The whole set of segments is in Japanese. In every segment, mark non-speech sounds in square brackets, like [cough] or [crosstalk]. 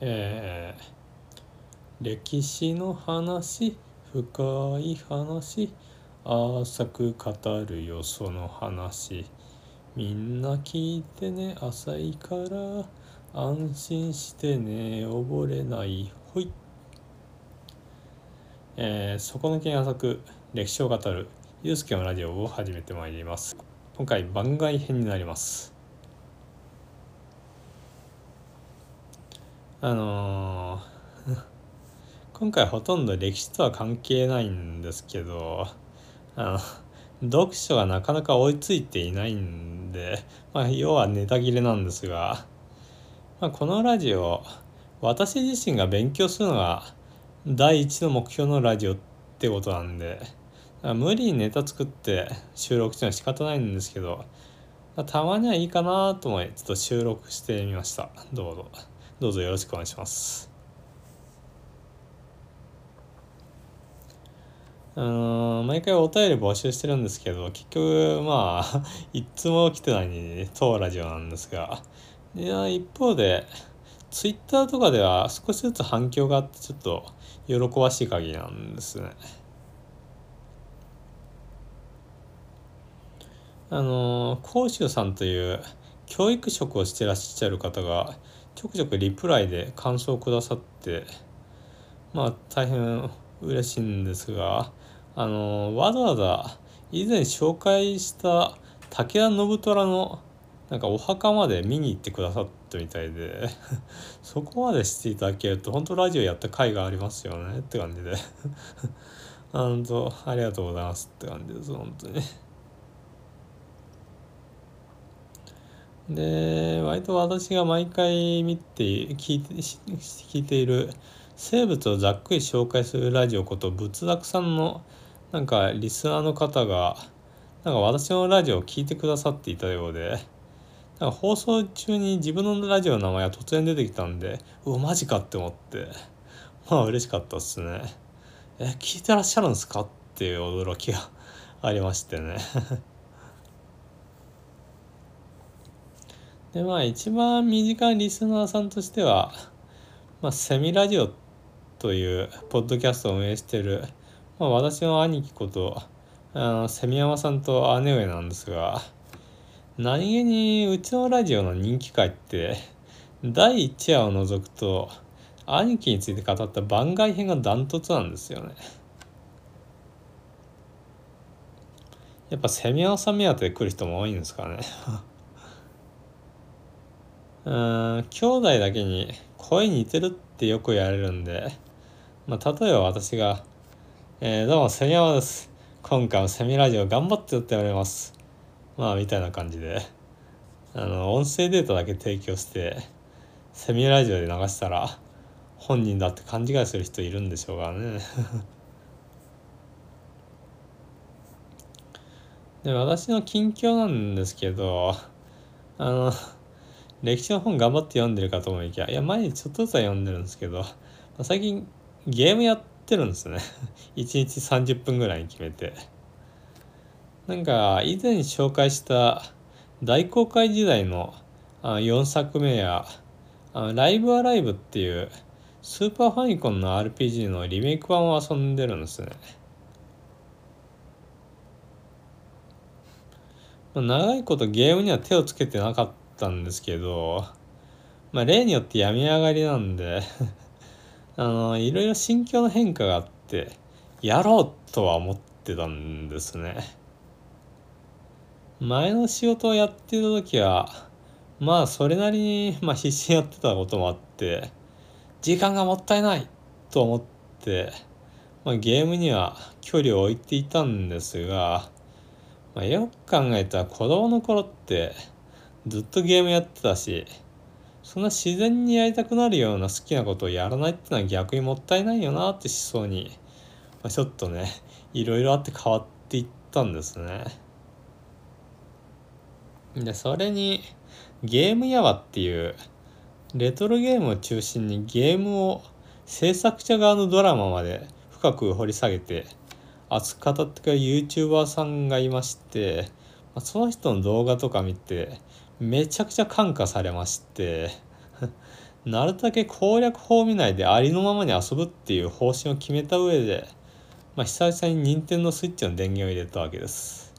えー、歴史の話深い話浅く語るよその話。みんな聞いてね浅いから安心してね溺れない。ほい。えー、そこのけ浅く歴史を語るゆうすけのラジオを始めてまいります。今回番外編になります。あのー、今回ほとんど歴史とは関係ないんですけどあの読書がなかなか追いついていないんで、まあ、要はネタ切れなんですが、まあ、このラジオ私自身が勉強するのが第一の目標のラジオってことなんで無理にネタ作って収録してのは仕方ないんですけどたまにはいいかなと思いちょっと収録してみました。どうぞ。どうぞよろしくお願いしますあの、毎回お便り募集してるんですけど結局まあ [laughs] いつも来てないに当ラジオなんですがいや一方でツイッターとかでは少しずつ反響があってちょっと喜ばしい限りなんですね。あの甲州さんという教育職をしてらっしゃる方がちょくちょくリプライで感想をくださってまあ大変嬉しいんですがあのわざわざ以前紹介した武田信虎のなんかお墓まで見に行ってくださったみたいで [laughs] そこまでしていただけると本当ラジオやった甲斐がありますよねって感じで [laughs] 本当ありがとうございますって感じです本当に。で割と私が毎回見て聞いて聞いている生物をざっくり紹介するラジオこと仏作さんのなんかリスナーの方がなんか私のラジオを聞いてくださっていたようでなんか放送中に自分のラジオの名前が突然出てきたんでうわマジかって思ってまあ嬉しかったっすね。え聞いてらっしゃるんですかっていう驚きがありましてね。でまあ一番身近なリスナーさんとしては、まあ、セミラジオというポッドキャストを運営している、まあ、私の兄貴ことあのセミヤマさんと姉上なんですが何気にうちのラジオの人気回って第1話を除くと兄貴について語った番外編がダントツなんですよね。やっぱセミヤマさん目当てで来る人も多いんですかね。うん兄弟だけに声似てるってよく言われるんで、まあ、例えば私が「えー、どうもセミヤマです。今回もセミラジオ頑張ってやっております」まあみたいな感じであの音声データだけ提供してセミラジオで流したら本人だって勘違いする人いるんでしょうからね。[laughs] で私の近況なんですけどあの歴史の本頑張って読んでるかと思いきやいや毎日ちょっとずつは読んでるんですけど最近ゲームやってるんですね。[laughs] 1日30分ぐらいに決めて。なんか以前紹介した大公開時代の4作目やライブアライブっていうスーパーファミコンの RPG のリメイク版を遊んでるんですね。長いことゲームには手をつけてなかったったんですけど、まあ、例によって病み上がりなんで [laughs] あのいろいろ心境の変化があってやろうとは思ってたんですね。前の仕事をやってた時はまあそれなりに、まあ、必死にやってたこともあって時間がもったいないと思って、まあ、ゲームには距離を置いていたんですが、まあ、よく考えたら子供の頃ってずっとゲームやってたしそんな自然にやりたくなるような好きなことをやらないってのは逆にもったいないよなって思想に、まあ、ちょっとねいろいろあって変わっていったんですね。でそれにゲームやわっていうレトロゲームを中心にゲームを制作者側のドラマまで深く掘り下げて熱く語ってくれる YouTuber さんがいまして、まあ、その人の動画とか見てめちゃくちゃ感化されましてなるだけ攻略法見ないでありのままに遊ぶっていう方針を決めた上で、まあ、久々に任天堂スイッチの電源を入れたわけです。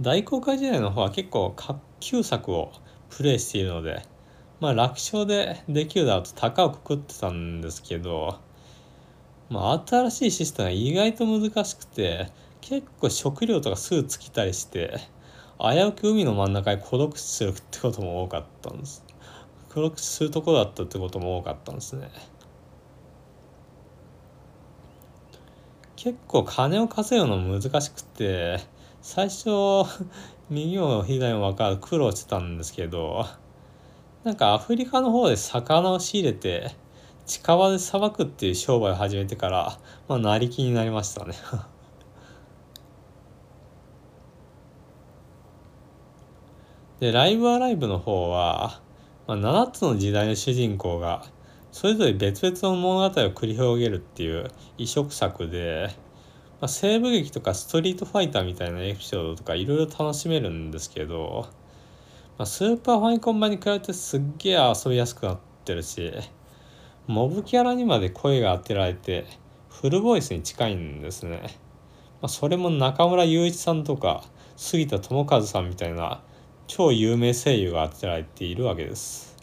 大公開時代の方は結構旧作をプレイしているので、まあ楽勝でできるだろうと高をくくってたんですけど、まあ新しいシステムは意外と難しくて、結構食料とかすぐ尽きたりして、危うく海の真ん中に孤独死するってことも多かったんです。孤独死するとこだったってことも多かったんですね。結構金を稼ぐの難しくて、最初、右も左も分かる苦労してたんですけど、なんかアフリカの方で魚を仕入れて、近場でさばくっていう商売を始めてから、まあ、成り気になりましたねで、ライブアライブの方は、まあ、7つの時代の主人公が、それぞれ別々の物語を繰り広げるっていう異色作で、まあ、西部劇とかストリートファイターみたいなエピソードとかいろいろ楽しめるんですけど、まあ、スーパーファミコン版に比べてすっげえ遊びやすくなってるし、モブキャラにまで声が当てられて、フルボイスに近いんですね。まあ、それも中村雄一さんとか、杉田智和さんみたいな超有名声優が当てられているわけです。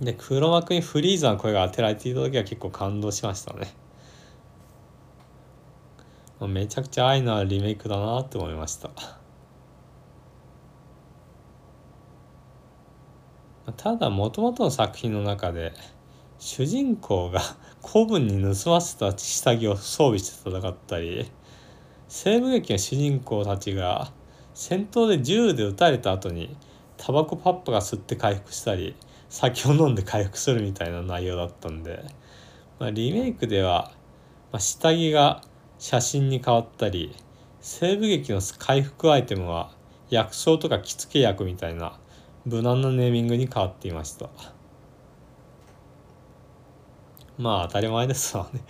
で、黒幕にフリーザの声が当てられていた時は結構感動しましたね。めちゃくちゃ愛のあるリメイクだなって思いました。ただもともとの作品の中で主人公が [laughs] 古文に盗ませた下着を装備して戦ったり西部劇の主人公たちが戦闘で銃で撃たれた後にタバコパッパが吸って回復したり酒を飲んで回復するみたいな内容だったんで、まあ、リメイクでは、まあ、下着が写真に変わったり西部劇の回復アイテムは薬草とか着付け薬みたいな無難なネーミングに変わっていました。まあ当たり前ですわね。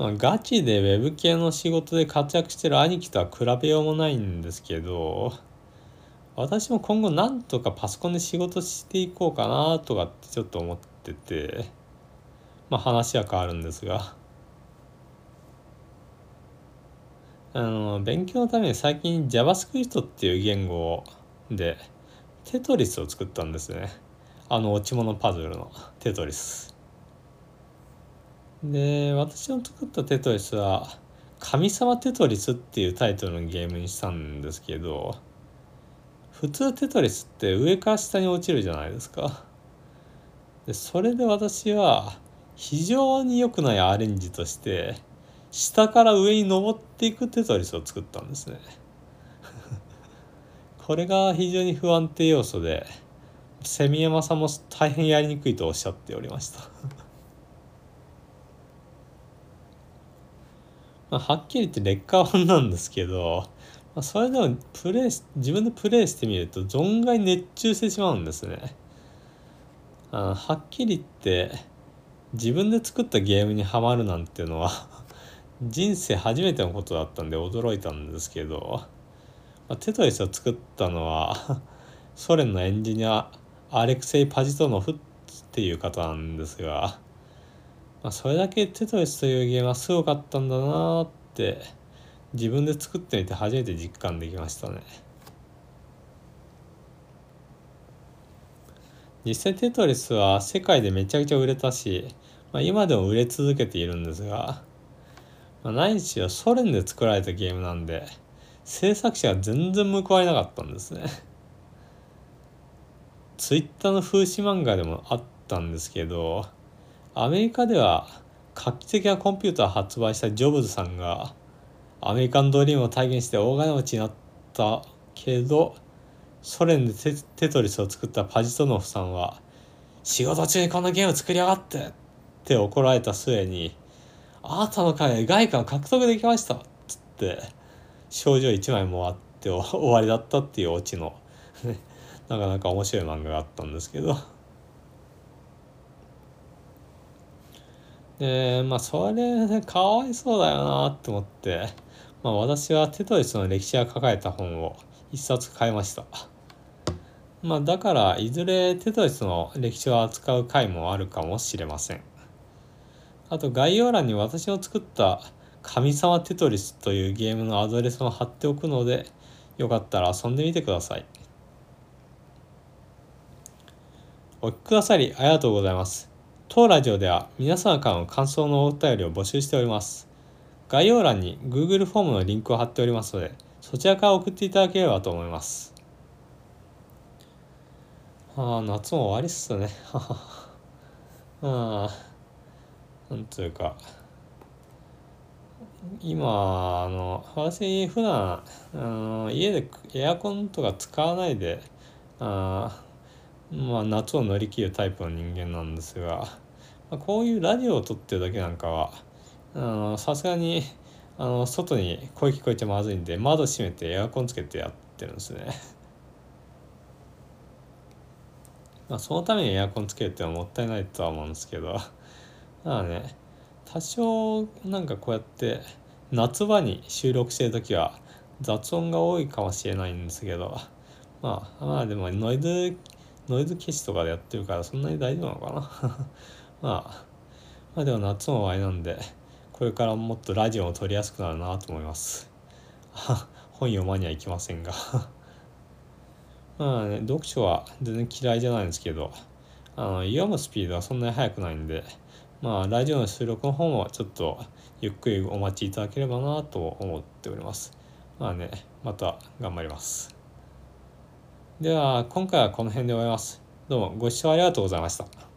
まあ、ガチでウェブ系の仕事で活躍してる兄貴とは比べようもないんですけど私も今後なんとかパソコンで仕事していこうかなとかってちょっと思っててまあ話は変わるんですが。あの勉強のために最近 JavaScript っていう言語でテトリスを作ったんですね。あの落ち物パズルのテトリス。で私の作ったテトリスは「神様テトリス」っていうタイトルのゲームにしたんですけど普通テトリスって上から下に落ちるじゃないですか。でそれで私は非常に良くないアレンジとして下から上に登っていくテトリスを作ったんですね。[laughs] これが非常に不安定要素でセミヤマさんも大変やりにくいとおっしゃっておりましたまあ、はっきり言って劣化版なんですけど、まあ、それでもプレイ自分でプレイしてみると存外熱中してしまうんですね。あはっきり言って自分で作ったゲームにはまるなんていうのは [laughs] 人生初めてのことだったんで驚いたんですけど、まあ、テトリスを作ったのはソ連のエンジニアアレクセイ・パジトノフっていう方なんですがまあ、それだけテトリスというゲームはすごかったんだなって自分で作ってみて初めて実感できましたね。実際テトリスは世界でめちゃくちゃ売れたし、まあ、今でも売れ続けているんですが、まあ、何しろソ連で作られたゲームなんで制作者が全然報われなかったんですね。ツイッターの風刺漫画でもあったんですけどアメリカでは画期的なコンピューターを発売したジョブズさんがアメリカンドリームを体現して大金持ちになったけどソ連でテテトリスを作ったパジトノフさんは仕事中にこんなゲーム作りやがってって怒られた末にあなたの会で外貨を獲得できましたっつって賞状1枚もあって終わりだったっていうオチのなかなか面白い漫画があったんですけど。でまあそれねかわいそうだよなって思って。まあ私はテトリスの歴史が書かれた本を一冊買いました。まあだからいずれテトリスの歴史を扱う回もあるかもしれません。あと概要欄に私の作った神様テトリスというゲームのアドレスも貼っておくのでよかったら遊んでみてください。お聞きくださりありがとうございます。当ラジオでは皆様からの感想のお便りを募集しております。概要欄に Google フォームのリンクを貼っておりますのでそちらから送っていただければと思います。ああ夏も終わりっすね。[laughs] ああなんというか今あの私普段あの家でエアコンとか使わないであまあ夏を乗り切るタイプの人間なんですが、まあ、こういうラジオを撮ってる時なんかはさすがにあの外に声聞こえちゃまずいんで窓閉めてエアコンつけてやってるんですね。まあそのためにエアコンつけるってのはもったいないとは思うんですけどまあね多少なんかこうやって夏場に収録してる時は雑音が多いかもしれないんですけどまあまあでもノイズノイズ消しとかでやってるからそんなに大丈夫なのかな？[laughs] まあまあでも夏も終わりなんでこれからもっとラジオを撮りやすくなるなと思います。[laughs] 本読まにはいきませんが。[laughs] まあね読書は全然嫌いじゃないんですけどあの読むスピードはそんなに速くないんでまあラジオの収録の方もちょっとゆっくりお待ちいただければなと思っております。まあねまた頑張ります。では今回はこの辺で終わります。どうもご視聴ありがとうございました。